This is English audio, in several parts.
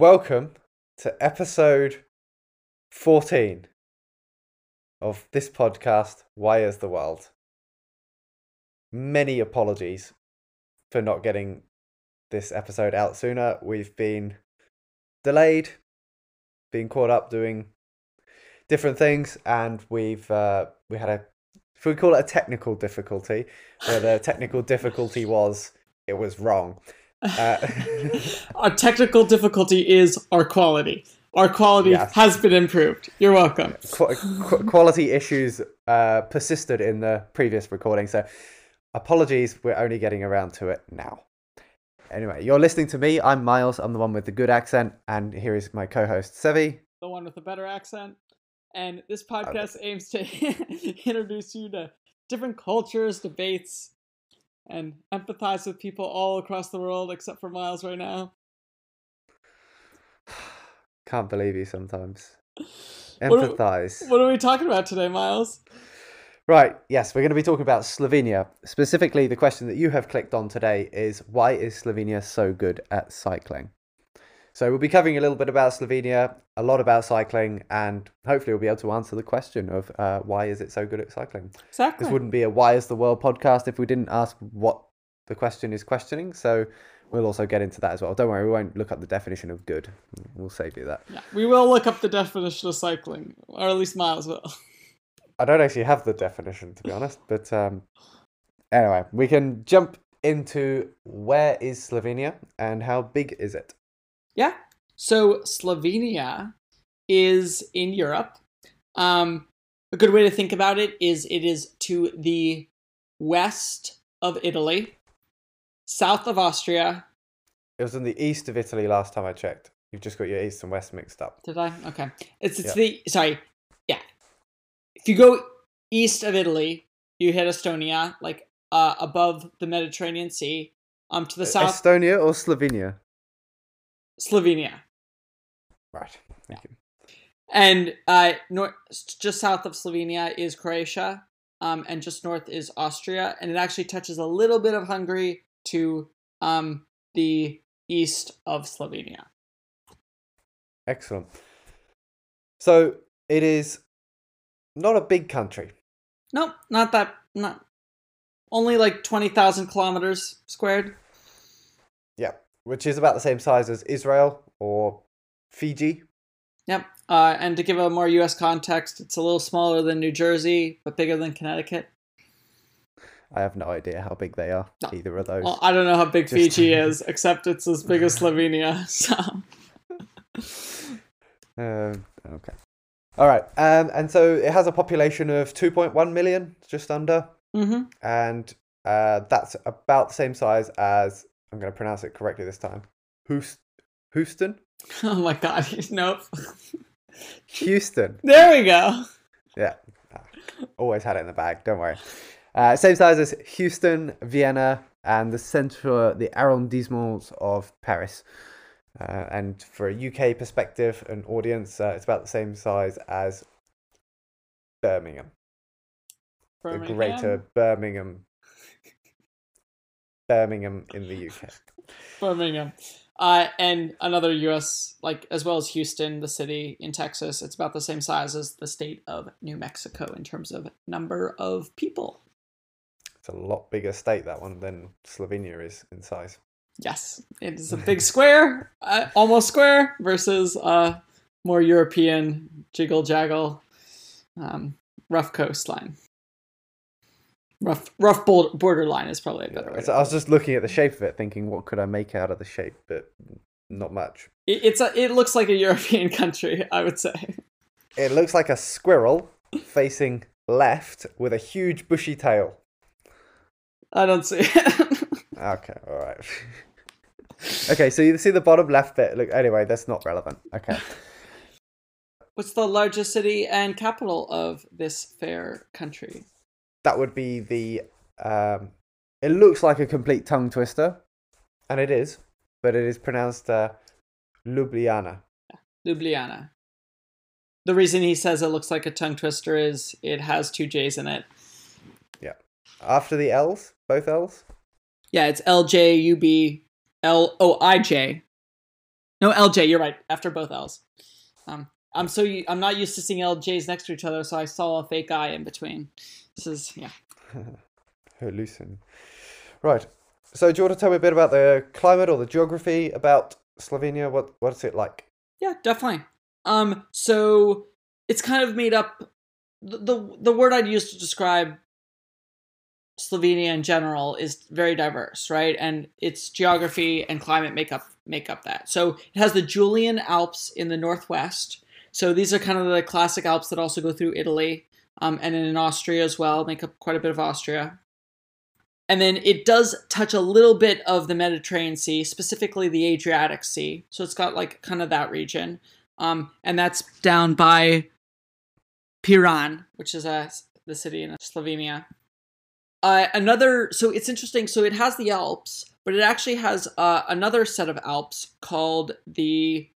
Welcome to episode 14 of this podcast, Why is the World? Many apologies for not getting this episode out sooner. We've been delayed, been caught up doing different things, and we've uh, we had a if we call it a technical difficulty, where the technical difficulty was it was wrong. Uh, Our technical difficulty is our quality. Our quality Yes. has been improved. You're welcome. qu- qu- quality issues uh, persisted in the previous recording, so apologies. We're only getting around to it now. Anyway, you're listening to me. I'm Miles. I'm the one with the good accent, and here is my co-host Sevy. The one with the better accent. And this podcast aims to introduce you to different cultures, debates, and empathize with people all across the world except for Miles right now. Can't believe you sometimes. What are- Empathize. What are we talking about today, Miles? Right, yes, we're going to be talking about Slovenia. Specifically, the question that you have clicked on today is why is Slovenia so good at cycling? So, we'll be covering a little bit about Slovenia, a lot about cycling, and hopefully, we'll be able to answer the question of uh, why is it so good at cycling? Exactly. This wouldn't be a Why is the World podcast if we didn't ask what the question is questioning. So, we'll also get into that as well. Don't worry, we won't look up the definition of good. We'll save you that. Yeah, we will look up the definition of cycling, or at least Miles will. I don't actually have the definition to be honest, but um, anyway, we can jump into where is Slovenia and how big is it? Yeah. So Slovenia is in Europe. Um, a good way to think about it is it is to the west of Italy, south of Austria. It was in the east of Italy last time I checked. You've just got your east and west mixed up. Did I? Okay. It's it's Yeah. the sorry. Yeah. If you go east of Italy, you hit Estonia, like uh, above the Mediterranean Sea. Um, to the south, Estonia or Slovenia? Slovenia. Right. Thank you. And uh, nor- just south of Slovenia is Croatia, um, and just north is Austria, and it actually touches a little bit of Hungary to um, the east of Slovenia. Excellent. So it is not a big country. Nope, not that. Not only like twenty thousand kilometers squared. Yeah. Which is about the same size as Israel or Fiji. Yep. Uh, and to give a more U.S. context, it's a little smaller than New Jersey, but bigger than Connecticut. I have no idea how big they are, No. either of those. Well, I don't know how big Just- Fiji is, except it's as big as Slovenia. So. Um, okay. All right. Um, and so it has a population of 2.1 million, just under, hmm and uh, that's about the same size as I'm going to pronounce it correctly this time. Houst- Houston, Oh my god, nope. Houston. There we go. Yeah, Ah, always had it in the bag. Don't worry. Uh, same size as Houston, Vienna, and the centre, the arrondissements of Paris. Uh, and for a UK perspective, an audience, uh, it's about the same size as Birmingham. the Birmingham. greater Birmingham, Birmingham in the UK. Birmingham. Uh, and another U.S. like as well as Houston, the city in Texas. It's about the same size as the state of New Mexico in terms of number of people. It's a lot bigger state that one than Slovenia is in size. Yes, it is a big square, uh, almost square, versus uh, more European jiggle jaggle, um, rough coastline. Rough, rough bor- borderline is probably a better way. so I was just looking at the shape of it, thinking, what could I make out of the shape? But not much. It, it's a, it looks like a European country, I would say. It looks like a squirrel facing left with a huge bushy tail. I don't see it. Okay, all right. okay, so you see the bottom left bit. Look, anyway, that's not relevant. Okay. What's the largest city and capital of this fair country? That would be the um it looks like a complete tongue twister and it is but it is pronounced uh, ljubljana Ljubljana. The reason he says it looks like a tongue twister is it has two J's in it. Yeah. After the l's both l's Yeah, it's L J U B L O I J. No, LJ. You're right. After both L's. Um, I'm so I'm not used to seeing LJs next to each other, so I saw a fake I in between. This is yeah. Hallucin. Right. So, do you want to tell me a bit about the climate or the geography about Slovenia? What What's it like? Yeah, definitely. Um, so it's kind of made up. The, the the word I'd use to describe Slovenia in general is very diverse, right? And its geography and climate make up make up that. So it has the Julian Alps in the northwest. So these are kind of the classic Alps that also go through Italy, um, and in Austria as well, make up quite a bit of Austria. And then it does touch a little bit of the Mediterranean Sea, specifically the Adriatic Sea. So it's got like kind of that region. Um, and that's down by Piran, which is a, the city in Slovenia. Uh, another, so it's interesting. So it has the Alps, but it actually has uh, another set of Alps called the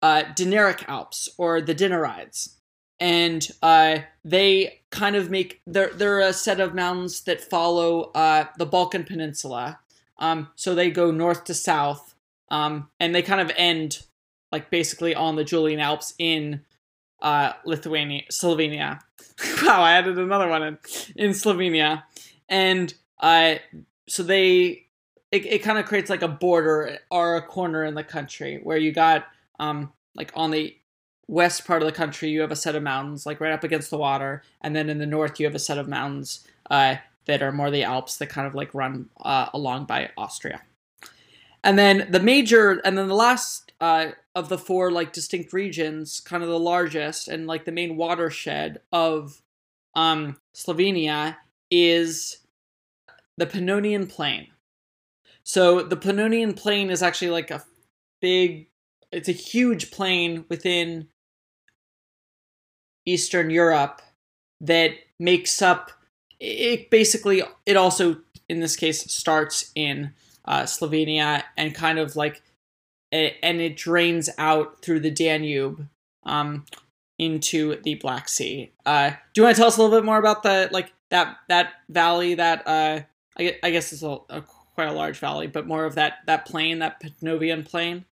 uh, Dinaric Alps or the Dinarides. And uh, they kind of make, they're, they're a set of mountains that follow uh, the Balkan Peninsula. Um, so they go north to south, um, and they kind of end like basically on the Julian Alps in uh, Lithuania, Slovenia. wow, I added another one in in Slovenia, and uh, so they it, it kind of creates like a border or a corner in the country where you got um like on the west part of the country you have a set of mountains like right up against the water, and then in the north you have a set of mountains uh, that are more the Alps that kind of like run uh, along by Austria. And then the major, and then the last uh, of the four like distinct regions, kind of the largest and like the main watershed of um, Slovenia is the Pannonian Plain. So the Pannonian Plain is actually like a big, it's a huge plain within Eastern Europe that makes up. It basically, it also in this case starts in uh, Slovenia and kind of like and it drains out through the Danube um, into the Black Sea. Uh, do you want to tell us a little bit more about the like that that valley that uh, I, I guess it's a, a, quite a large valley, but more of that that plain, that Pannonian plain?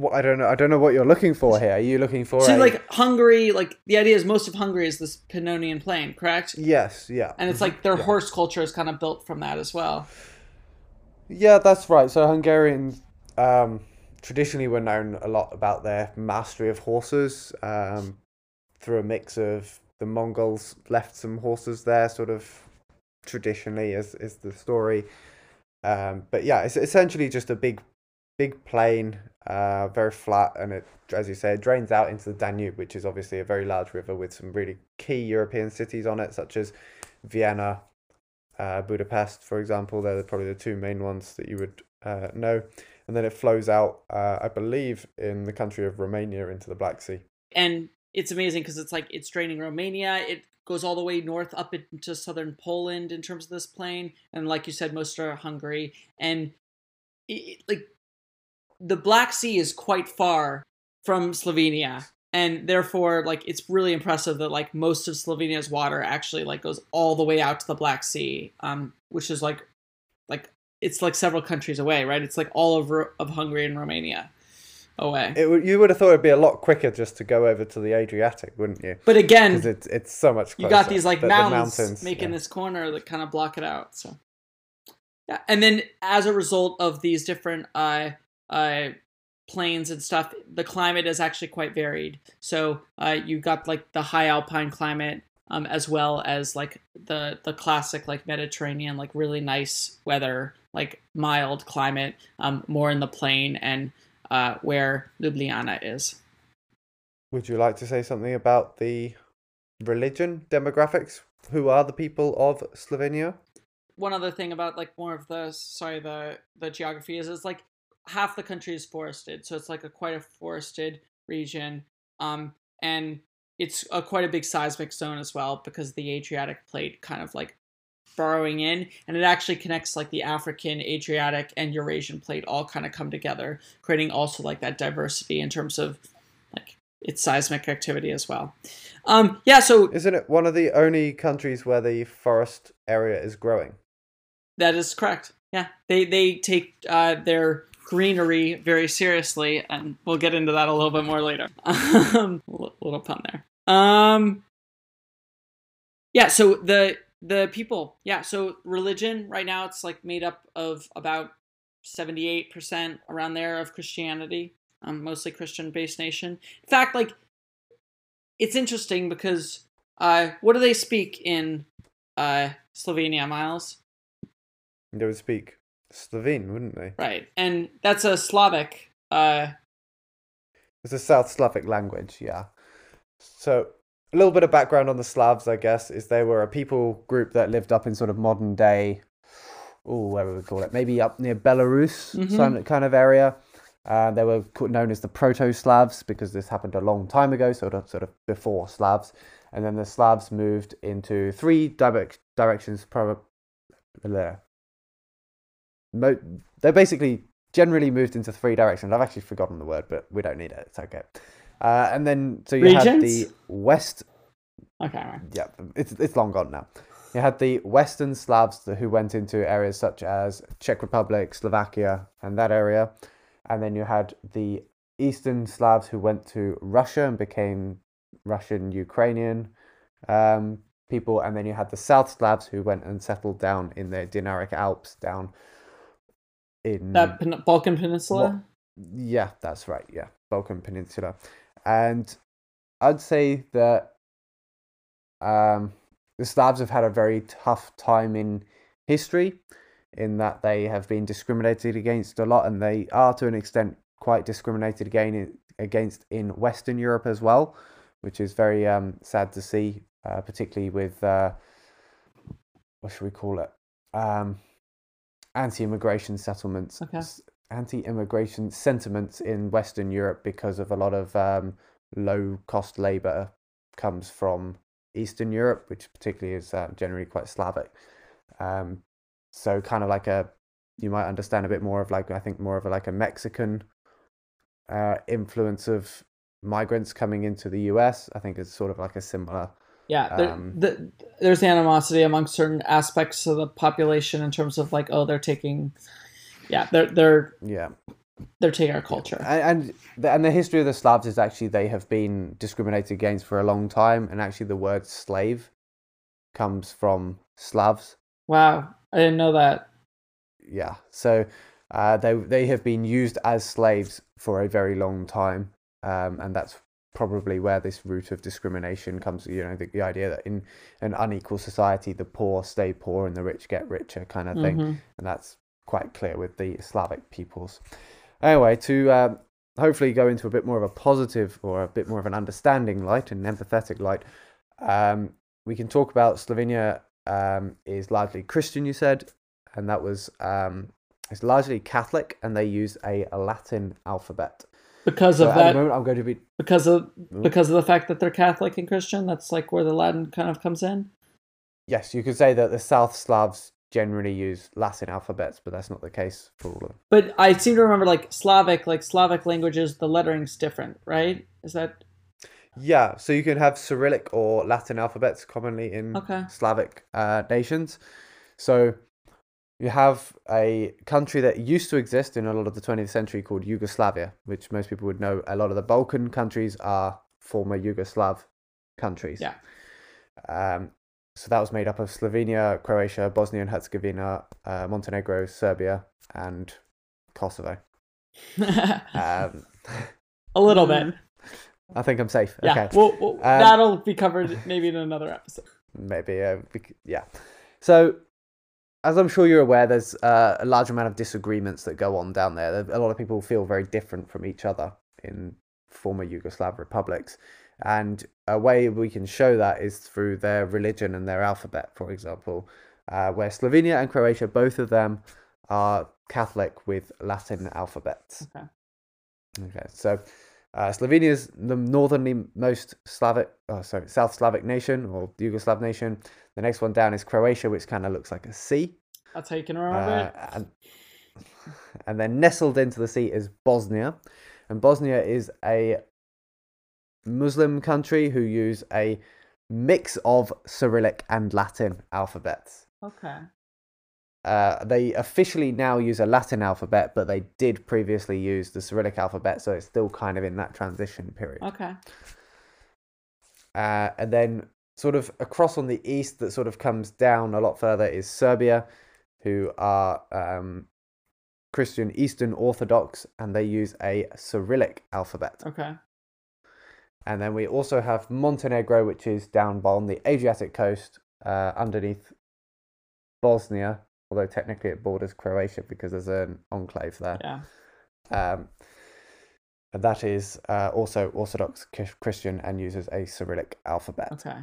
Well, I don't know. I don't know what you're looking for here. Are you looking for? So, a... like Hungary, like the idea is most of Hungary is this Pannonian Plain, correct? Yes. Yeah. And it's like their yeah. horse culture is kind of built from that as well. Yeah, that's right. So Hungarians um, traditionally were known a lot about their mastery of horses um, through a mix of the Mongols left some horses there, sort of traditionally, is, is the story. Um, but yeah, it's essentially just a big, big plain, uh, very flat, and it, as you say, it drains out into the Danube, which is obviously a very large river with some really key European cities on it, such as Vienna, uh, Budapest, for example. They're probably the two main ones that you would uh, know and then it flows out, uh, I believe, in the country of Romania into the Black Sea. And it's amazing because it's like it's draining Romania. It goes all the way north up into southern Poland in terms of this plain, and like you said, most are Hungary. And it, like the Black Sea is quite far from Slovenia, and therefore like it's really impressive that like most of Slovenia's water actually like goes all the way out to the Black Sea, um, which is like like it's like several countries away, right? It's like all over of Hungary and Romania away. It, you would have thought it'd be a lot quicker just to go over to the Adriatic, wouldn't you? But again, because it's it's so much. Closer. You got these like mountains, the mountains, making yeah. this corner that kind of block it out. So yeah, and then as a result of these different uh uh plains and stuff, the climate is actually quite varied. So uh, you got like the high alpine climate, um, as well as like the the classic like Mediterranean, like really nice weather like mild climate, um, more in the plain and uh, where Ljubljana is. Would you like to say something about the religion demographics? Who are the people of Slovenia? One other thing about like more of the sorry the the geography is is like half the country is forested, so it's like a quite a forested region, um, and it's a quite a big seismic zone as well because the Adriatic plate kind of like burrowing in, and it actually connects like the African, Adriatic, and Eurasian plate all kind of come together, creating also like that diversity in terms of like its seismic activity as well. Um, yeah, so isn't it one of the only countries where the forest area is growing? That is correct. Yeah, they they take uh, their greenery very seriously, and we'll get into that a little bit more later. Um, little pun there. Um, yeah. So the the people, yeah. So religion right now it's like made up of about seventy eight percent around there of Christianity, um, mostly Christian based nation. In fact, like it's interesting because uh, what do they speak in uh, Slovenia, Miles? They would speak Slovene, wouldn't they? Right, and that's a Slavic. Uh, it's a South Slavic language, yeah. So a little bit of background on the Slavs, I guess, is they were a people group that lived up in sort of modern day. Oh, where would we call it? Maybe up near Belarus, mm-hmm. kind of area. Uh, they were known as the Proto-Slavs because this happened a long time ago, sort of sort of before Slavs. And then the Slavs moved into three direct directions. Pro- they basically generally moved into three directions. I've actually forgotten the word, but we don't need it. It's okay. Uh, and then so you Regions? had the west. Okay. Right. Yeah, it's it's long gone now. You had the Western Slavs who went into areas such as Czech Republic, Slovakia, and that area, and then you had the Eastern Slavs who went to Russia and became Russian Ukrainian um, people, and then you had the South Slavs who went and settled down in the Dinaric Alps down in that Pen- Balkan Peninsula. yeah, that's right. Yeah, Balkan Peninsula, and I'd say that um, the Slavs have had a very tough time in history, in that they have been discriminated against a lot, and they are to an extent quite discriminated again against in Western Europe as well, which is very um, sad to see, uh, particularly with uh, what should we call it? Um, anti-immigration settlements, okay. anti-immigration sentiments in Western Europe because of a lot of um, low-cost labor comes from Eastern Europe, which particularly is uh, generally quite Slavic. Um, so kind of like a, you might understand a bit more of like I think more of a, like a Mexican uh, influence of migrants coming into the US. I think it's sort of like a similar yeah, there, um, the, there's animosity among certain aspects of the population in terms of like, oh, they're taking, yeah, they're they're yeah, they're taking our culture. And and the, and the history of the Slavs is actually they have been discriminated against for a long time, and actually the word slave comes from Slavs. Wow, I didn't know that. Yeah, so uh, they they have been used as slaves for a very long time, um, and that's probably where this root of discrimination comes you know the, the, idea that in an unequal society the poor stay poor and the rich get richer kind of thing. Mm-hmm. and that's quite clear with the slavic peoples. Anyway to uh, hopefully go into a bit more of a positive or a bit more of an understanding light and empathetic light. Um, we can talk about slovenia um, is largely christian you said and that was um, it's largely catholic and they use a latin alphabet because so of that moment, i'm going to be because of because of the fact that they're catholic and christian that's like where the latin kind of comes in? Yes you could say that the south slavs generally use latin alphabets but that's not the case for all of them. But i seem to remember like slavic like slavic languages the lettering's different right? Is that yeah so you can have cyrillic or latin alphabets commonly in okay. slavic uh, nations. So you have a country that used to exist in a lot of the 20th century called Yugoslavia, which most people would know. A lot of the Balkan countries are former Yugoslav countries. Yeah. Um, so that was made up of Slovenia, Croatia, Bosnia and Herzegovina, uh, Montenegro, Serbia, and Kosovo. um, a little bit. I think I'm safe. Yeah, okay. well, well um, that'll be covered maybe in another episode. Maybe, uh, yeah. So as I'm sure you're aware, there's uh, a large amount of disagreements that go on down there. A lot of people feel very different from each other in former Yugoslav republics. And a way we can show that is through their religion and their alphabet, for example, uh, where Slovenia and Croatia, both of them are Catholic with Latin alphabets. Okay. Okay, so uh, Slovenia is the northernly most Slavic, oh, sorry, South Slavic nation or Yugoslav nation. The next one down is Croatia, which kind of looks like a. That's how you can remember uh. And, and then nestled into the sea is Bosnia. And Bosnia is a Muslim country who use a mix of Cyrillic and Latin alphabets. Okay. Uh, they officially now use a Latin alphabet, but they did previously use the Cyrillic alphabet, so it's still kind of in that transition period. Okay. Uh, and then, sort of across on the east, that sort of comes down a lot further, is Serbia, who are um, Christian Eastern Orthodox, and they use a Cyrillic alphabet. Okay. And then we also have Montenegro, which is down by on the Adriatic coast, uh, underneath Bosnia, although technically it borders Croatia because there's an enclave there. Yeah. Um, and that is uh, also Orthodox Christian and uses a Cyrillic alphabet. Okay.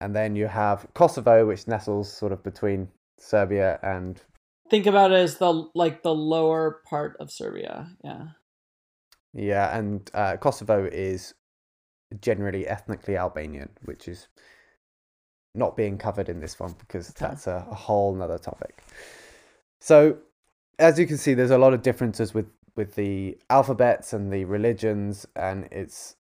And then you have Kosovo, which nestles sort of between Serbia and Think about it as the like the lower part of Serbia. Yeah. yeah, and uh, Kosovo is generally ethnically Albanian, which is not being covered in this one because that's a, a whole nother topic. So, as you can see, there's a lot of differences with with the alphabets and the religions, and it's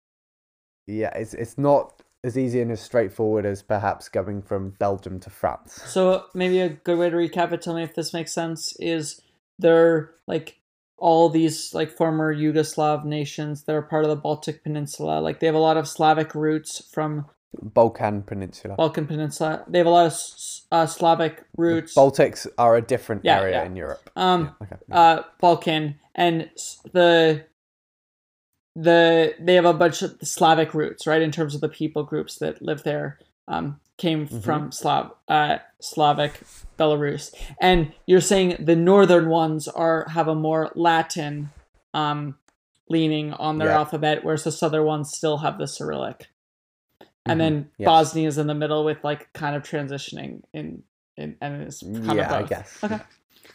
yeah, it's it's not as easy and as straightforward as perhaps going from Belgium to France. So maybe a good way to recap it, tell me if this makes sense, is there are like all these like former Yugoslav nations that are part of the Baltic Peninsula. Like they have a lot of Slavic roots from Balkan Peninsula. Balkan Peninsula. They have a lot of uh, Slavic roots. Baltics are a different Yeah, area yeah. in Europe. um, Okay. uh, Balkan, and the the they have a bunch of Slavic roots, right? In terms of the people groups that live there, um, came Mhm. from Slav uh, Slavic Belarus, and you're saying the northern ones are have a more Latin um, leaning on their Yeah. alphabet, whereas the southern ones still have the Cyrillic. And Mhm. then Yes. Bosnia is in the middle with like kind of transitioning in, in and it's kind yeah, I guess. Okay.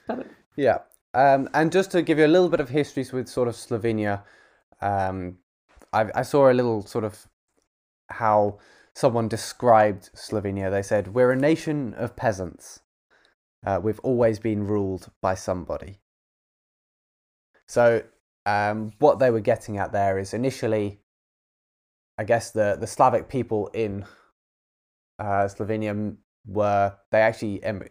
Got it. Yeah. Um, and just to give you a little bit of history with sort of Slovenia, um, I, I saw a little sort of how someone described Slovenia. They said, We're a nation of peasants. Uh, we've always been ruled by somebody. So, um, what they were getting at there is initially, I guess, the, the Slavic people in uh, Slovenia were, they actually em-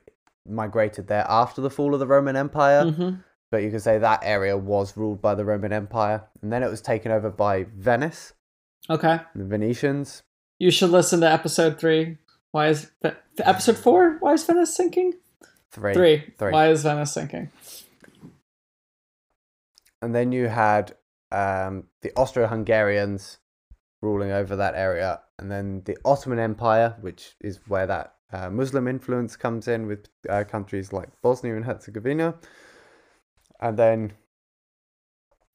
migrated there after the fall of the Roman Empire hmm but you could say that area was ruled by the Roman Empire, and then it was taken over by Venice, Okay. the Venetians. You should listen to episode three. Why is Ve- episode four? Why is Venice sinking? Three. Three. Three. Why is Venice sinking? And then you had um, the Austro-Hungarians ruling over that area, and then the Ottoman Empire, which is where that uh, Muslim influence comes in with uh, countries like Bosnia and Herzegovina, and then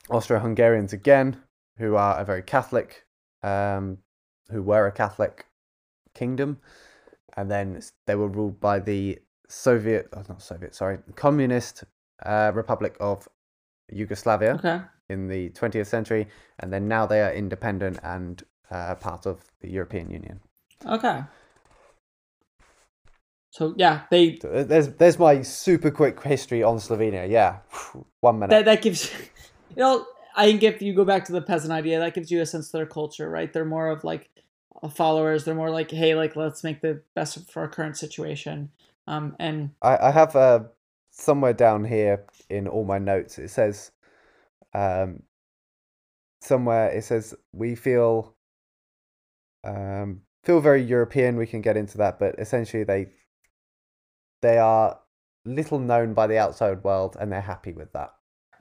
Austro-Hungarians again, who are a very Catholic, um, who were a Catholic kingdom, and then they were ruled by the Soviet, oh, not Soviet, sorry, Communist uh, Republic of Yugoslavia Okay. in the 20th century, and then now they are independent and uh, part of the European Union. Okay. So yeah, they there's there's my super quick history on Slovenia. Yeah, one minute. that that gives you know I think if you go back to the peasant idea, that gives you a sense of their culture, right? They're more of like uh, followers. They're more like, hey, like let's make the best for our current situation. Um, and I, I have uh, somewhere down here in all my notes. It says, um, somewhere it says we feel, um, feel very European. We can get into that, but essentially they, they are little known by the outside world, and they're happy with that.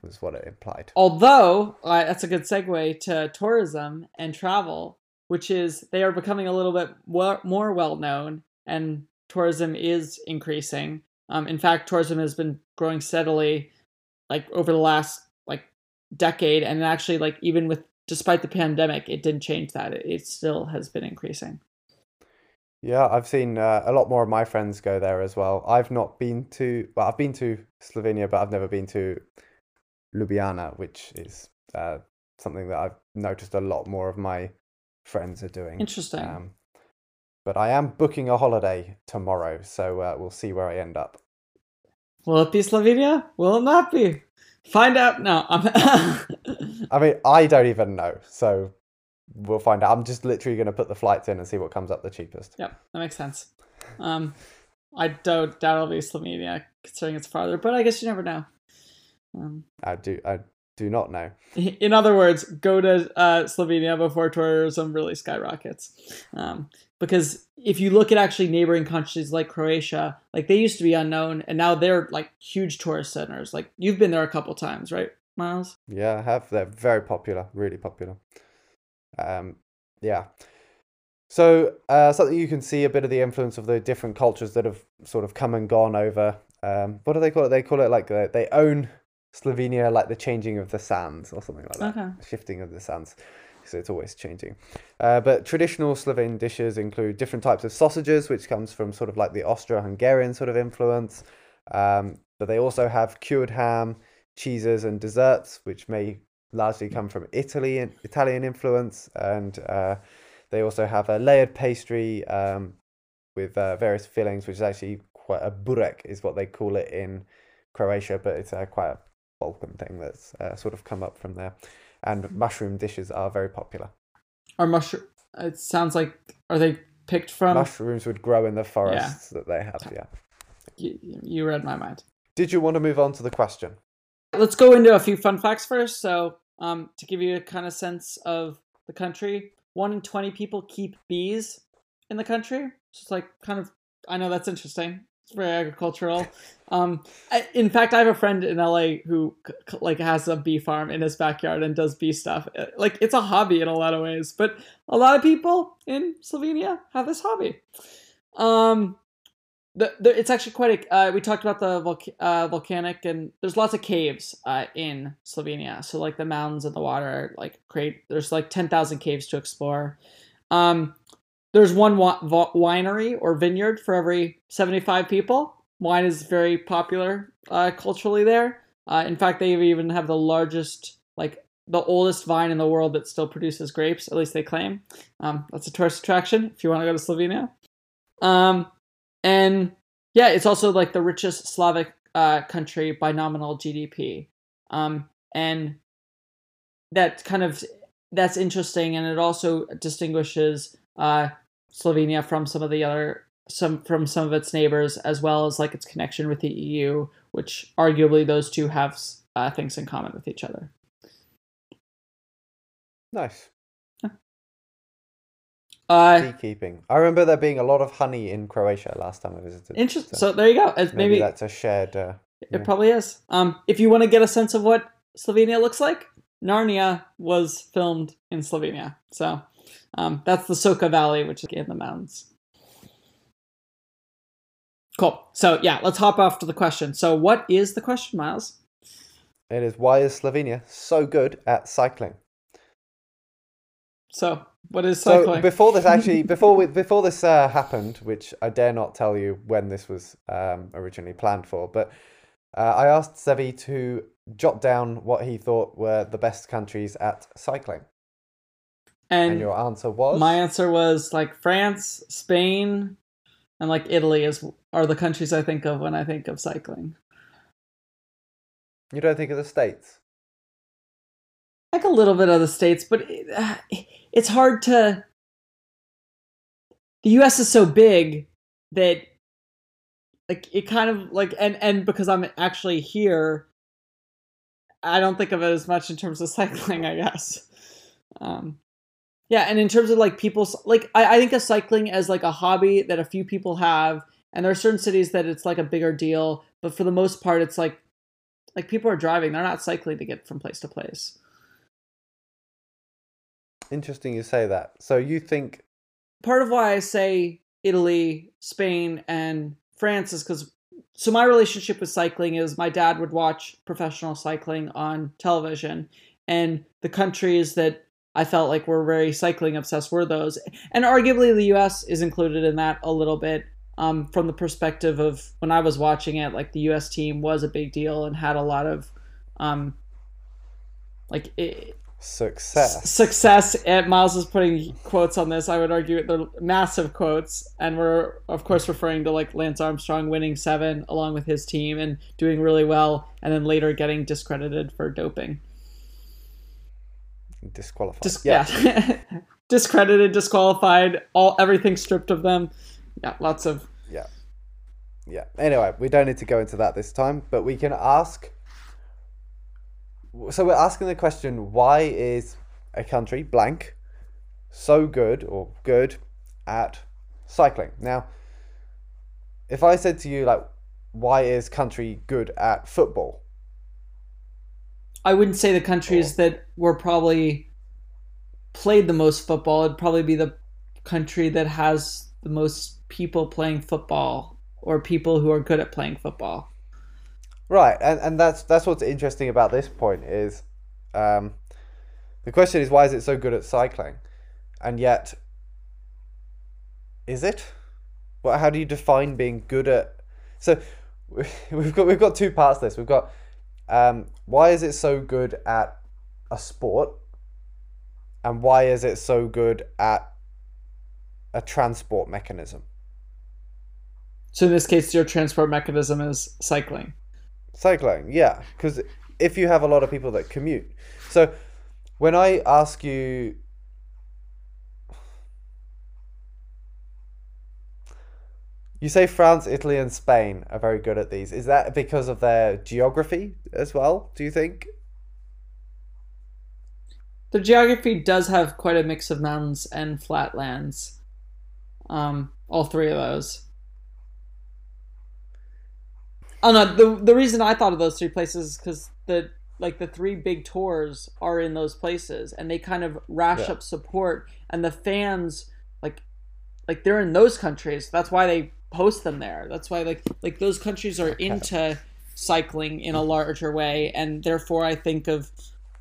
Was what it implied. although uh, that's a good segue to tourism and travel, which is they are becoming a little bit more, more well known, and tourism is increasing. Um, in fact, tourism has been growing steadily, like over the last like decade, and actually, like even with despite the pandemic, it didn't change that. It, it still has been increasing. Yeah, I've seen uh, a lot more of my friends go there as well. I've not been to, well, I've been to Slovenia, but I've never been to Ljubljana, which is uh, something that I've noticed a lot more of my friends are doing. Interesting. Um, but I am booking a holiday tomorrow, so uh, we'll see where I end up. Will it be Slovenia? Will it not be? Find out. now. I'm I mean, I don't even know, so we'll find out. I'm just literally going to put the flights in and see what comes up the cheapest. Yep, that makes sense. Um, I don't doubt it'll be Slovenia, considering it's farther. But I guess you never know. Um, I do. I do not know. in other words, go to uh, Slovenia before tourism really skyrockets. Um, because if you look at actually neighboring countries like Croatia, like they used to be unknown, and now they're like huge tourist centers. Like you've been there a couple times, right, Miles? Yeah, I have. They're very popular, really popular. Um, yeah. So uh, something you can see a bit of the influence of the different cultures that have sort of come and gone over. Um, what do they call it? They call it like uh, they own Slovenia, like the changing of the sands or something like that, Okay. shifting of the sands. So it's always changing. Uh, but traditional Slovene dishes include different types of sausages, which comes from sort of like the Austro-Hungarian sort of influence. Um, but they also have cured ham, cheeses, and desserts, which may largely come from Italy and Italian influence. And uh, they also have a layered pastry um, with uh, various fillings, which is actually quite a burek, is what they call it in Croatia, but it's uh, quite a Balkan thing that's uh, sort of come up from there. And mushroom dishes are very popular. Are mushroom? It sounds like are they picked from? Mushrooms would grow in the forests that they have, yeah. you, you read my mind. Did you want to move on to the question? Let's go into a few fun facts first. So, um, to give you a kind of sense of the country, one in 20 people keep bees in the country. So it's like kind of, I know that's interesting. It's very agricultural. Um, I, in fact, I have a friend in LA who like has a bee farm in his backyard and does bee stuff. Uh, Like it's a hobby in a lot of ways, but a lot of people in Slovenia have this hobby. Um, the, the it's actually quite a. Uh, we talked about the uh, volcanic, and there's lots of caves uh, in Slovenia. So like the mountains and the water, like create. There's like ten thousand caves to explore. Um, there's one vo- winery or vineyard for every seventy five people. Wine is very popular uh, culturally there. Uh, in fact, they even have the largest, like the oldest vine in the world that still produces grapes. At least they claim. Um, that's a tourist attraction if you want to go to Slovenia. Um, and yeah, it's also like the richest Slavic uh, country by nominal GDP. Um, and that kind of that's interesting, and it also distinguishes uh, Slovenia from some of the other some from some of its neighbors, as well as like its connection with the EU, which arguably those two have uh, things in common with each other. Nice. Uh, Beekeeping. I remember there being a lot of honey in Croatia last time I visited. interesting. So there you go. Maybe, maybe that's a shared. Uh, It Yeah. probably is. Um, if you want to get a sense of what Slovenia looks like, Narnia was filmed in Slovenia. So um, that's the Soka Valley, which is in the mountains. Cool. So yeah, let's hop off to the question. So what is the question, Miles? it is why is Slovenia so good at cycling? So what is cycling? So before this actually, before we, before this uh, happened, which I dare not tell you when this was um, originally planned for, but uh, I asked Sevy to jot down what he thought were the best countries at cycling, and, and your answer was my answer was like France, Spain, and like Italy is are the countries I think of when I think of cycling. you don't think of the states. like a little bit of the states, but it, uh, it's hard to. The U.S. is so big that, like, it kind of like, and and because I'm actually here, I don't think of it as much in terms of cycling. I guess. Um, yeah, and in terms of like people's like, I, I think of cycling as like a hobby that a few people have, and there are certain cities that it's like a bigger deal, but for the most part, it's like, like people are driving; they're not cycling to get from place to place. Interesting you say that. So you think part of why I say Italy, Spain, and France is because so my relationship with cycling is my dad would watch professional cycling on television, and the countries that I felt like we were very cycling obsessed were those, and arguably the U.S. is included in that a little bit. Um, from the perspective of when I was watching it, like the U.S. team was a big deal and had a lot of, um, like it, success? success and miles is putting quotes on this i would argue they're massive quotes and we're of course referring to like lance armstrong winning seven along with his team and doing really well and then later getting discredited for doping Disqualified. Dis- yeah. yeah, discredited disqualified all everything stripped of them yeah lots of Yeah. yeah. Anyway, we don't need to go into that this time, but we can ask. So we're asking the question: Why is a country blank so good or good at cycling? Now, if I said to you like, why is country good at football? I wouldn't say the countries that were probably played the most football. It'd probably be the country that has the most people playing football or people who are good at playing football. Right, and, and that's that's what's interesting about this point is, um, the question is why is it so good at cycling, and yet, is it? Well, how do you define being good at? So, we've got we've got two parts. To this we've got um, why is it so good at a sport, and why is it so good at a transport mechanism? So in this case, your transport mechanism is cycling. Cycling, yeah, because if you have a lot of people that commute, so when I ask you, you say France, Italy, and Spain are very good at these. Is that because of their geography as well? Do you think? The geography does have quite a mix of mountains and flatlands. Um, all three of those. Oh no, the the reason I thought of those three places is because the like the three big tours are in those places and they kind of rash Yeah. up support and the fans like like they're in those countries. That's why they post them there. That's why like like those countries are into cycling in a larger way and therefore I think of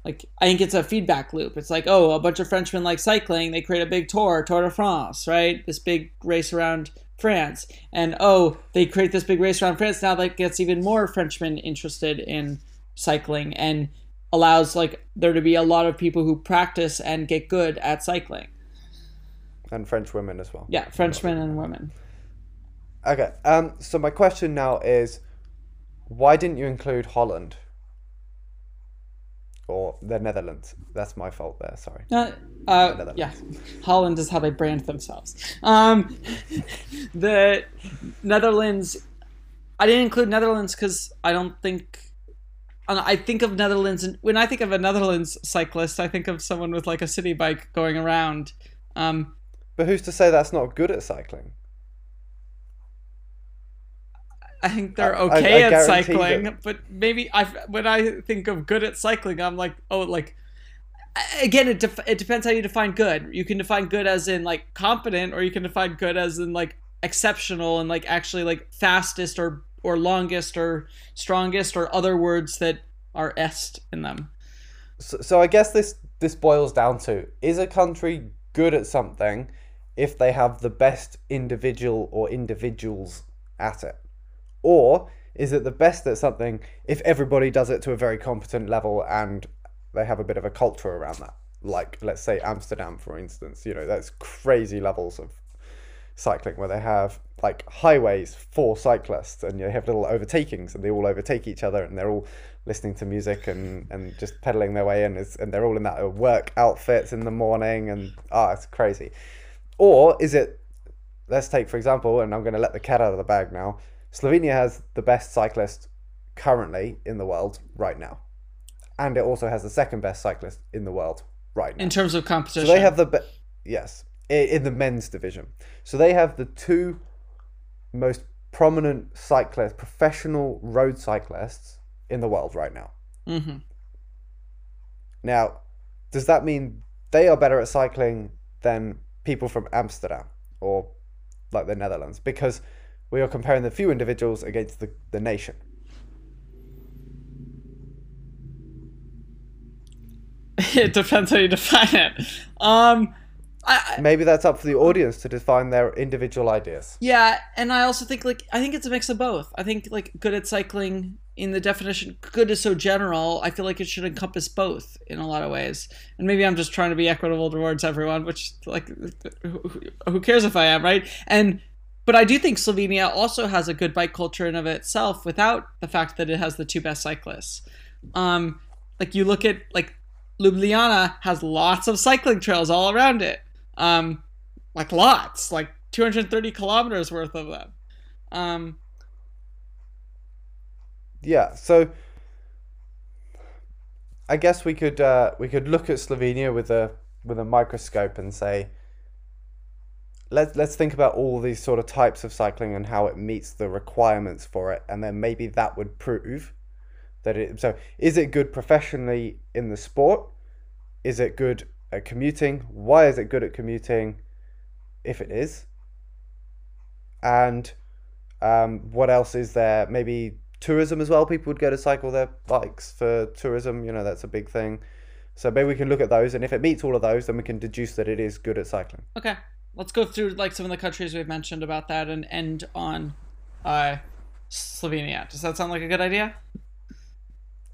like I think it's a feedback loop. It's like, oh, a bunch of Frenchmen like cycling, they create a big tour, Tour de France, right? This big race around France. And oh, they create this big race around France. Now that gets even more Frenchmen interested in cycling and allows like there to be a lot of people who practice and get good at cycling. And French women as well. Yeah, Frenchmen and women. Okay. Um. So my question now is, why didn't you include Holland? Or the Netherlands? That's my fault there. Sorry. Uh, uh, yeah, Holland is how they brand themselves. Um, the Netherlands, I didn't include Netherlands because I don't think. I think of Netherlands, and when I think of a Netherlands cyclist, I think of someone with like a city bike going around. Um, But who's to say that's not good at cycling? I think they're I- I- okay I at cycling, but maybe I when I think of good at cycling, I'm like, oh, like again, it def- it depends how you define good. You can define good as in like competent, or you can define good as in like exceptional and like actually like fastest or or longest or strongest or other words that are est in them. So, so I guess this this boils down to is a country good at something if they have the best individual or individuals at it, or is it the best at something if everybody does it to a very competent level and they have a bit of a culture around that? Like let's say Amsterdam, for instance. You know that's crazy levels of cycling where they have like highways for cyclists and you have little overtakings and they all overtake each other and they're all listening to music and, and just pedaling their way in and they're all in that uh, work outfits in the morning and ah it's crazy or is it let's take for example and i'm going to let the cat out of the bag now slovenia has the best cyclist currently in the world right now and it also has the second best cyclist in the world right now In terms of competition, so they have the be- yes in the men's division. So they have the two most prominent cyclists, professional road cyclists in the world right now. hmm Now, does that mean they are better at cycling than people from Amsterdam or like the Netherlands? Because we are comparing the few individuals against the, the nation. it depends how you define it. Um, I, I- Maybe that's up for the audience to define their individual ideas. Yeah, and I also think like I think it's a mix of both. I think like good at cycling in the definition good is so general. I feel like it should encompass both in a lot of ways. And maybe I'm just trying to be equitable towards everyone, which like who who cares if I am, right? And but I do think Slovenia also has a good bike culture in of itself without the fact that it has the two best cyclists. Um like you look at like Ljubljana has lots of cycling trails all around it. Um like lots, like 230 kilometers worth of them. Um, yeah, so I guess we could uh, we could look at Slovenia with a with a microscope and say let's let's think about all these sort of types of cycling and how it meets the requirements for it, and then maybe that would prove that it. So, is it good professionally in the sport? Is it good at commuting? Why is it good at commuting? If it is, and um, what else is there? Maybe tourism as well. People would go to cycle their bikes for tourism. You know, that's a big thing. So maybe we can look at those, and if it meets all of those, then we can deduce that it is good at cycling. Okay, let's go through like some of the countries we've mentioned about that, and end on uh, Slovenia. Does that sound like a good idea?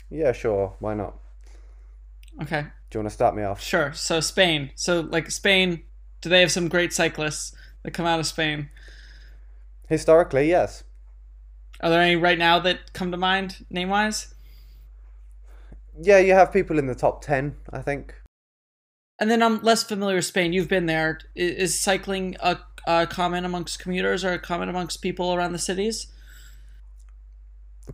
Yeah, sure. Why not? Okay. Do you want to start me off? Sure. So Spain. So like Spain, do they have some great cyclists that come out of Spain? Historically, yes. Are there any right now that come to mind, name wise? Yeah, you have people in the top 10, I think. And then I'm less familiar with Spain. You've been there. Is cycling a, a common amongst commuters or common amongst people around the cities?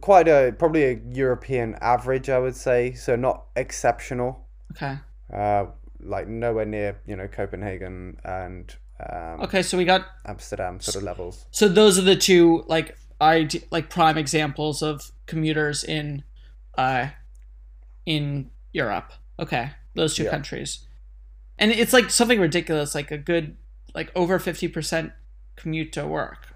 Quite a probably a European average, I would say. So not exceptional. Okay. Uh, like nowhere near you know Copenhagen and um, okay. So we got Amsterdam sort of levels. So those are the two like I like prime examples of commuters in uh in Europe. Okay, those two yeah. countries. And it's like something ridiculous like a good like over 50% commute to work.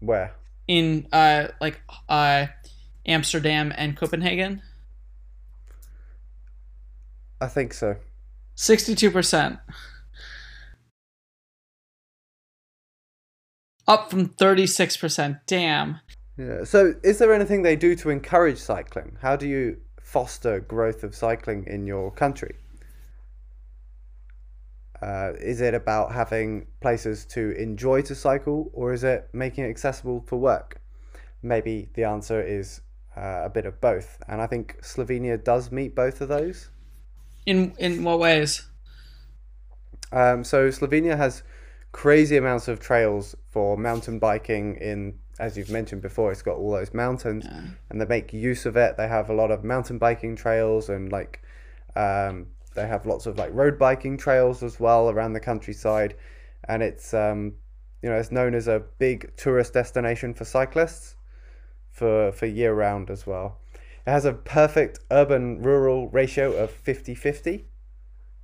Where? In uh like uh Amsterdam and Copenhagen. I think so. 62%. up from 36%. Damn. Yeah. So, is there anything they do to encourage cycling? How do you foster growth of cycling in your country? Uh, is it about having places to enjoy to cycle, or is it making it accessible for work? Maybe the answer is uh, a bit of both, and I think Slovenia does meet both of those. In in what ways? Um, so Slovenia has crazy amounts of trails for mountain biking in as you've mentioned before it's got all those mountains yeah. and they make use of it they have a lot of mountain biking trails and like um, they have lots of like road biking trails as well around the countryside and it's um, you know it's known as a big tourist destination for cyclists for for year round as well it has a perfect urban rural ratio of 50 50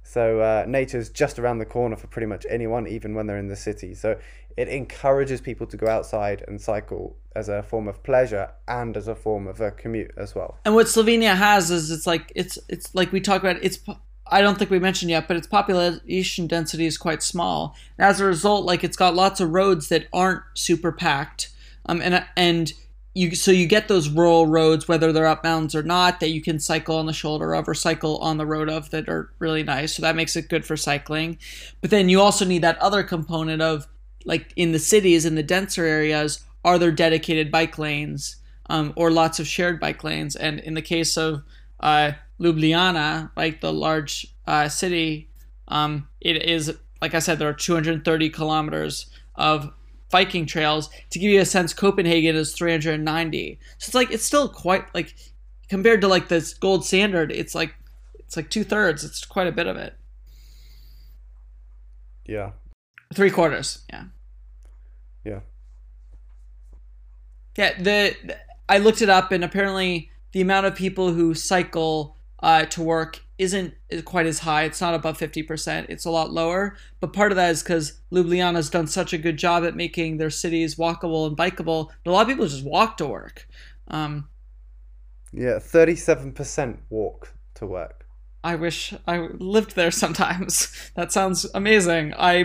so uh, nature's just around the corner for pretty much anyone, even when they're in the city. So it encourages people to go outside and cycle as a form of pleasure and as a form of a commute as well. And what Slovenia has is it's like it's it's like we talk about it's I don't think we mentioned yet, but its population density is quite small. And as a result, like it's got lots of roads that aren't super packed. Um, and and you so you get those rural roads whether they're up mountains or not that you can cycle on the shoulder of or cycle on the road of that are really nice so that makes it good for cycling but then you also need that other component of like in the cities in the denser areas are there dedicated bike lanes um, or lots of shared bike lanes and in the case of uh, ljubljana like the large uh, city um, it is like i said there are 230 kilometers of biking trails. To give you a sense, Copenhagen is 390. So it's like it's still quite like compared to like this gold standard, it's like it's like two thirds. It's quite a bit of it. Yeah. Three quarters. Yeah. Yeah. Yeah. The, I looked it up, and apparently the amount of people who cycle uh, to work isn't quite as high. It's not above 50%. It's a lot lower. But part of that is because Ljubljana's done such a good job at making their cities walkable and bikeable a lot of people just walk to work. Um, yeah, 37% walk to work. I wish I lived there sometimes. that sounds amazing. I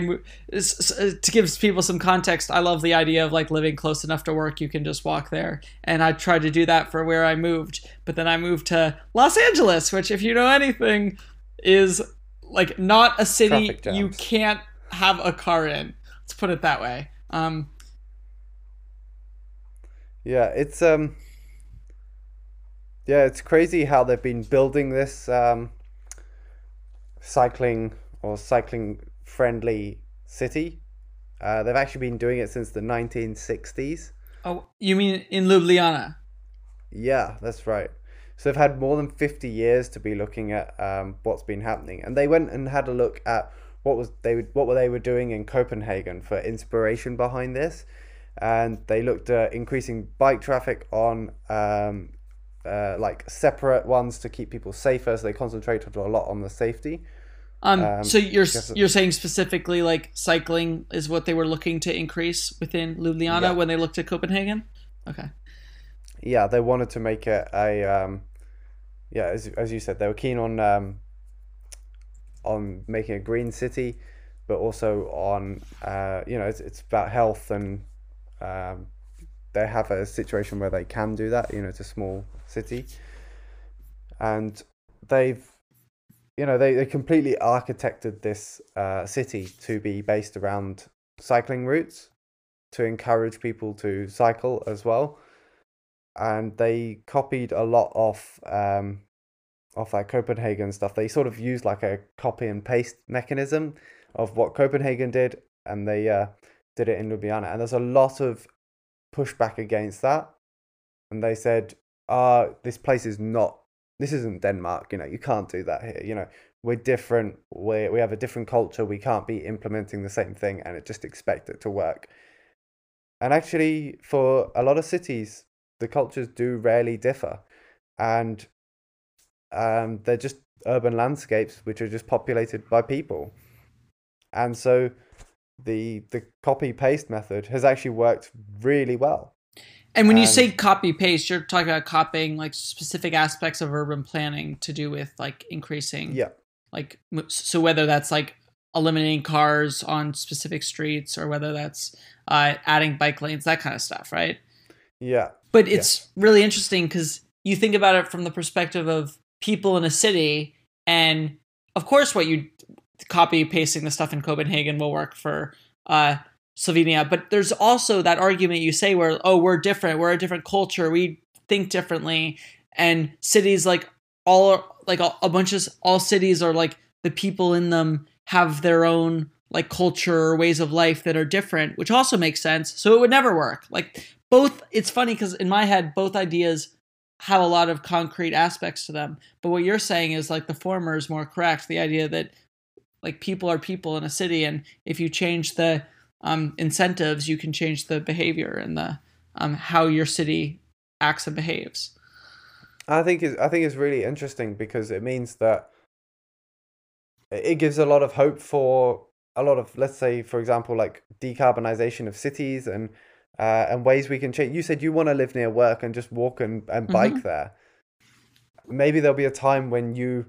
to give people some context. I love the idea of like living close enough to work you can just walk there, and I tried to do that for where I moved. But then I moved to Los Angeles, which, if you know anything, is like not a city you can't have a car in. Let's put it that way. Um, yeah, it's um, yeah, it's crazy how they've been building this um cycling or cycling friendly city. Uh, they've actually been doing it since the 1960s. Oh, you mean in Ljubljana? Yeah, that's right. So they've had more than 50 years to be looking at um, what's been happening, and they went and had a look at what was they would, what were they were doing in Copenhagen for inspiration behind this, and they looked at increasing bike traffic on um, uh, like separate ones to keep people safer. So they concentrated a lot on the safety. Um, Um, so you're you're saying specifically like cycling is what they were looking to increase within Ljubljana Yeah. when they looked at Copenhagen. Okay. yeah, they wanted to make it a um, yeah, as as you said, they were keen on um, on making a green city, but also on uh, you know it's, it's about health and um, they have a situation where they can do that. You know, it's a small city, and they've you know they, they completely architected this uh, city to be based around cycling routes to encourage people to cycle as well and they copied a lot off um of that Copenhagen stuff. They sort of used like a copy and paste mechanism of what Copenhagen did, and they uh, did it in Ljubljana. And there's a lot of pushback against that. And they said, "Ah, this place is not. This isn't Denmark. You know, you can't do that here. You know, we're different. We we have a different culture. We can't be implementing the same thing and just expect it to work." And actually, for a lot of cities, the cultures do rarely differ, and um, they're just urban landscapes which are just populated by people, and so the the copy paste method has actually worked really well. And when you say copy paste, you're talking about copying like specific aspects of urban planning to do with like increasing Yeah, like so whether that's like eliminating cars on specific streets or whether that's uh, adding bike lanes, that kind of stuff, right? yeah, But it's really interesting because you think about it from the perspective of people in a city, and of course, what you copy pasting the stuff in Copenhagen will work for uh, Slovenia. But there's also that argument you say where oh we're different, we're a different culture, we think differently, and cities like all like a, a bunch of all cities are like the people in them have their own like culture or ways of life that are different, which also makes sense. So it would never work. Like both, it's funny because in my head, both ideas have a lot of concrete aspects to them. But what you're saying is like the former is more correct. The idea that like people are people in a city, and if you change the um, incentives, you can change the behavior and the um, how your city acts and behaves. I think is I think it's really interesting because it means that it gives a lot of hope for a lot of let's say for example like decarbonization of cities and uh, and ways we can change. You said you want to live near work and just walk and, and bike there. Maybe there'll be a time when you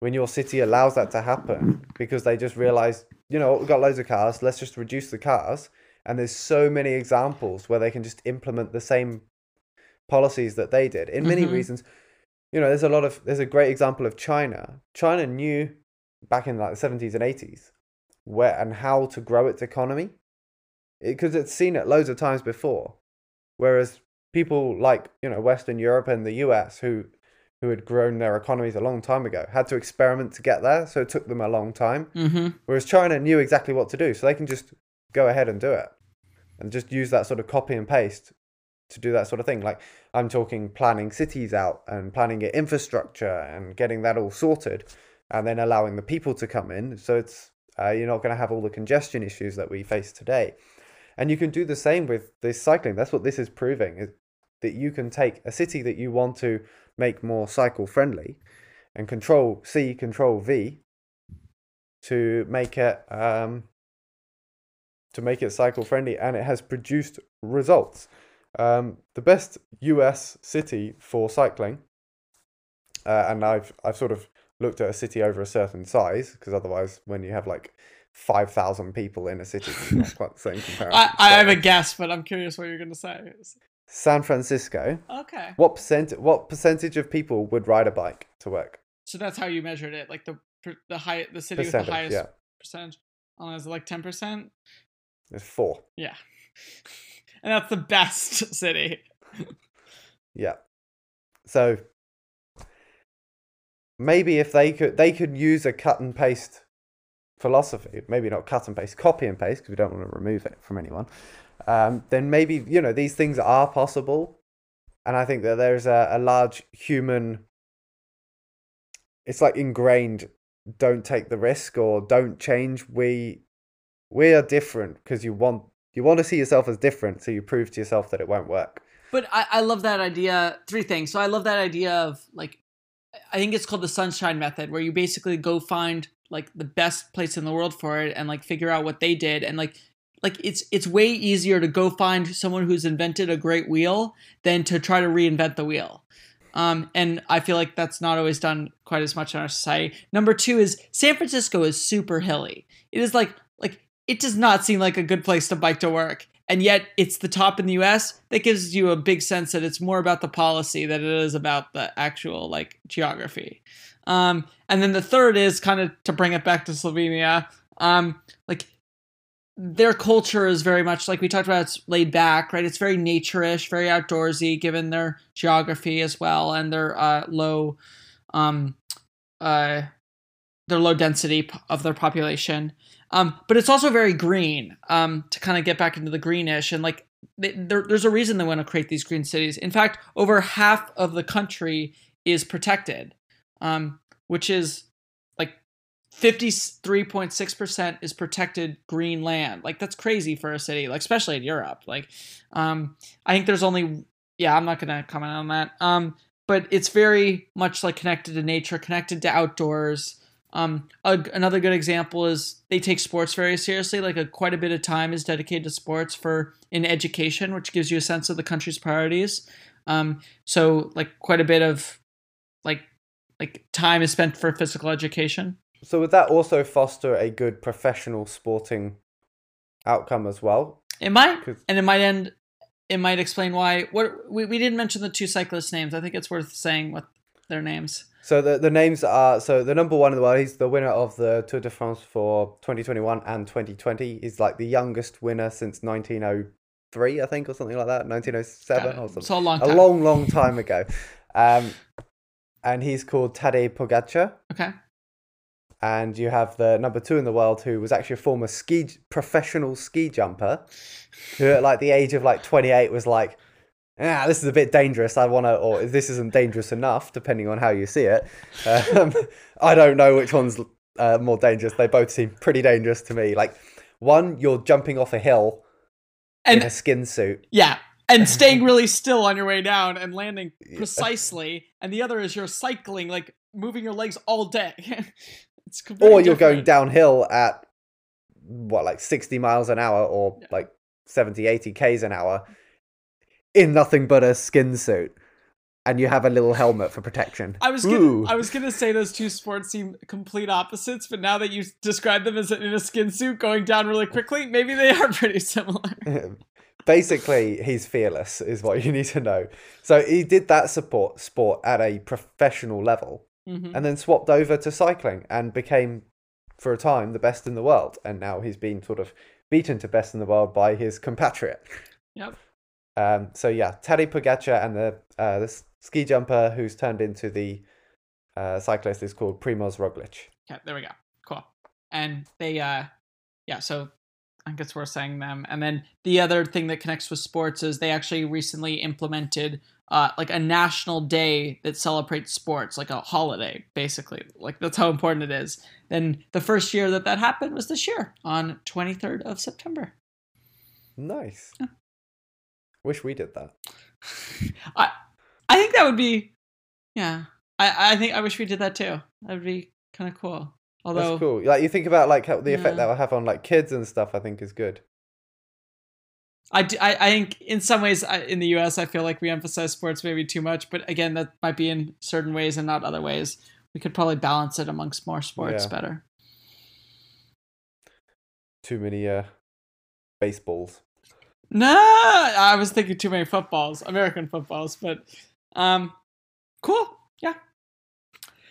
when your city allows that to happen because they just realize, you know, we've got loads of cars, let's just reduce the cars. And there's so many examples where they can just implement the same policies that they did in many Mhm. reasons. You know, there's a lot of there's a great example of China. China knew back in like the 70s and 80s where and how to grow its economy because it's seen it loads of times before. Whereas people like you know Western Europe and the US who who had grown their economies a long time ago had to experiment to get there, so it took them a long time. Mm-hmm. Whereas China knew exactly what to do, so they can just go ahead and do it, and just use that sort of copy and paste to do that sort of thing. Like I'm talking planning cities out and planning your infrastructure and getting that all sorted, and then allowing the people to come in. So it's uh, you're not going to have all the congestion issues that we face today. And you can do the same with this cycling. That's what this is proving that you can take a city that you want to make more cycle friendly and control C, control V to make it um, to make it cycle friendly and it has produced results. Um, the best US city for cycling, uh, and I've I've sort of looked at a city over a certain size because otherwise, when you have like five thousand people in a city, it's not quite the same comparison. I, I have a guess, but I'm curious what you're going to say. San Francisco. Okay. What percent? What percentage of people would ride a bike to work? So that's how you measured it, like the the high the city with the highest yeah. percentage. Oh, is it like ten percent? It's four. Yeah, and that's the best city. Yeah. So maybe if they could they could use a cut and paste philosophy, maybe not cut and paste, copy and paste, because we don't want to remove it from anyone, um, then maybe, you know, these things are possible. And I think that there's a, a large human, it's like ingrained, don't take the risk or don't change. We, we are different because you want, you want to see yourself as different. So you prove to yourself that it won't work. But I, I love that idea. Three things. So I love that idea of like, I think it's called the sunshine method, where you basically go find like the best place in the world for it and like figure out what they did and like like it's it's way easier to go find someone who's invented a great wheel than to try to reinvent the wheel. Um, and I feel like that's not always done quite as much in our society. Number two is San Francisco is super hilly. It is like like it does not seem like a good place to bike to work and yet it's the top in the US, that gives you a big sense that it's more about the policy than it is about the actual like geography. Um, and then the third is kind of to bring it back to Slovenia. Um, like their culture is very much like we talked about. It's laid back, right? It's very naturish, very outdoorsy, given their geography as well and their uh, low, um, uh, their low density of their population. Um, but it's also very green um, to kind of get back into the greenish and like there's a reason they want to create these green cities. In fact, over half of the country is protected, um, which is 53.6% is protected green land. Like that's crazy for a city, like especially in Europe. Like um, I think there's only yeah, I'm not going to comment on that. Um, but it's very much like connected to nature, connected to outdoors. Um, a, another good example is they take sports very seriously. Like a quite a bit of time is dedicated to sports for in education, which gives you a sense of the country's priorities. Um, so like quite a bit of like like time is spent for physical education. So would that also foster a good professional sporting outcome as well? It might, and it might end. It might explain why. What we, we didn't mention the two cyclists' names. I think it's worth saying what their names. So the the names are so the number one in the world. He's the winner of the Tour de France for 2021 and 2020. He's like the youngest winner since 1903, I think, or something like that. 1907 or something. So a long time. A long, long time ago. Um, and he's called Tadej Pogacar. Okay. And you have the number two in the world, who was actually a former ski professional ski jumper, who at like the age of like 28 was like, ah, this is a bit dangerous. I want to, or this isn't dangerous enough, depending on how you see it. Um, I don't know which one's uh, more dangerous. They both seem pretty dangerous to me. Like, one, you're jumping off a hill and, in a skin suit. Yeah. And staying really still on your way down and landing precisely. And the other is you're cycling, like moving your legs all day. it's or you're different. going downhill at what, like 60 miles an hour or yeah. like 70, 80 Ks an hour in nothing but a skin suit and you have a little helmet for protection. I was gonna, I was gonna say those two sports seem complete opposites, but now that you describe them as in a skin suit going down really quickly, maybe they are pretty similar. Basically, he's fearless, is what you need to know. So he did that support sport at a professional level, mm-hmm. and then swapped over to cycling and became, for a time, the best in the world. And now he's been sort of beaten to best in the world by his compatriot. Yep. Um, so yeah, Tadej Pogacar and the uh, the ski jumper who's turned into the uh, cyclist is called Primoz Roglic. Yeah, there we go. Cool. And they, uh, yeah, so I think it's worth saying them. And then the other thing that connects with sports is they actually recently implemented uh, like a national day that celebrates sports, like a holiday, basically. Like that's how important it is. Then the first year that that happened was this year on 23rd of September. Nice. Yeah. Wish we did that. I I think that would be yeah. I, I think I wish we did that too. That would be kind of cool. Although That's cool. Like you think about like how the yeah. effect that will have on like kids and stuff. I think is good. I, do, I, I think in some ways in the U.S. I feel like we emphasize sports maybe too much, but again that might be in certain ways and not other ways. We could probably balance it amongst more sports yeah. better. Too many uh, baseballs. No, I was thinking too many footballs, American footballs, but um, cool. Yeah.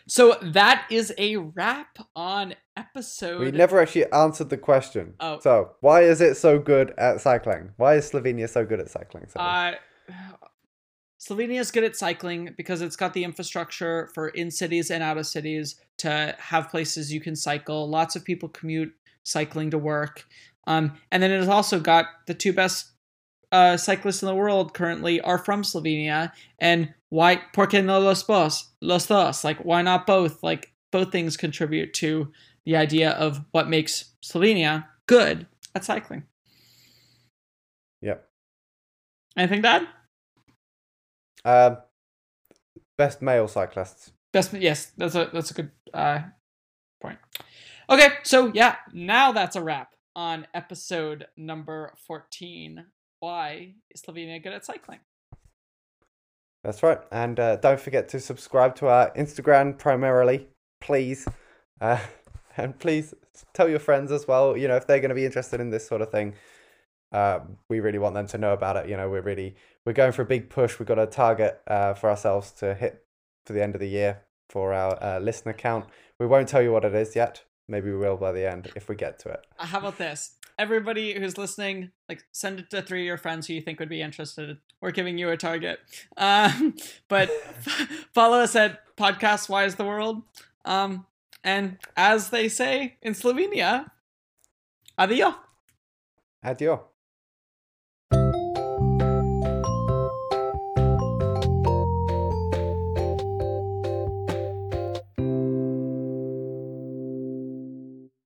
So that is a wrap on episode. We never actually answered the question. Oh. So why is it so good at cycling? Why is Slovenia so good at cycling? Uh, Slovenia is good at cycling because it's got the infrastructure for in cities and out of cities to have places you can cycle. Lots of people commute cycling to work. Um, and then it has also got the two best uh, cyclists in the world currently are from Slovenia. And why, por qué no los dos? Los dos. Like, why not both? Like, both things contribute to the idea of what makes Slovenia good at cycling. Yep. Anything, Dad? Um, best male cyclists. Best, yes, that's a that's a good uh, point. Okay, so yeah, now that's a wrap on episode number fourteen. Why is Slovenia good at cycling? That's right, and uh, don't forget to subscribe to our Instagram primarily, please, uh, and please tell your friends as well. You know, if they're going to be interested in this sort of thing, uh, we really want them to know about it. You know, we're really we're going for a big push. We've got a target uh, for ourselves to hit for the end of the year for our uh, listener count. We won't tell you what it is yet. Maybe we will by the end if we get to it. Uh, How about this? Everybody who's listening, like send it to three of your friends who you think would be interested. We're giving you a target. Um, but follow us at Podcast Wise the World. Um, and as they say in Slovenia, adio. Adios.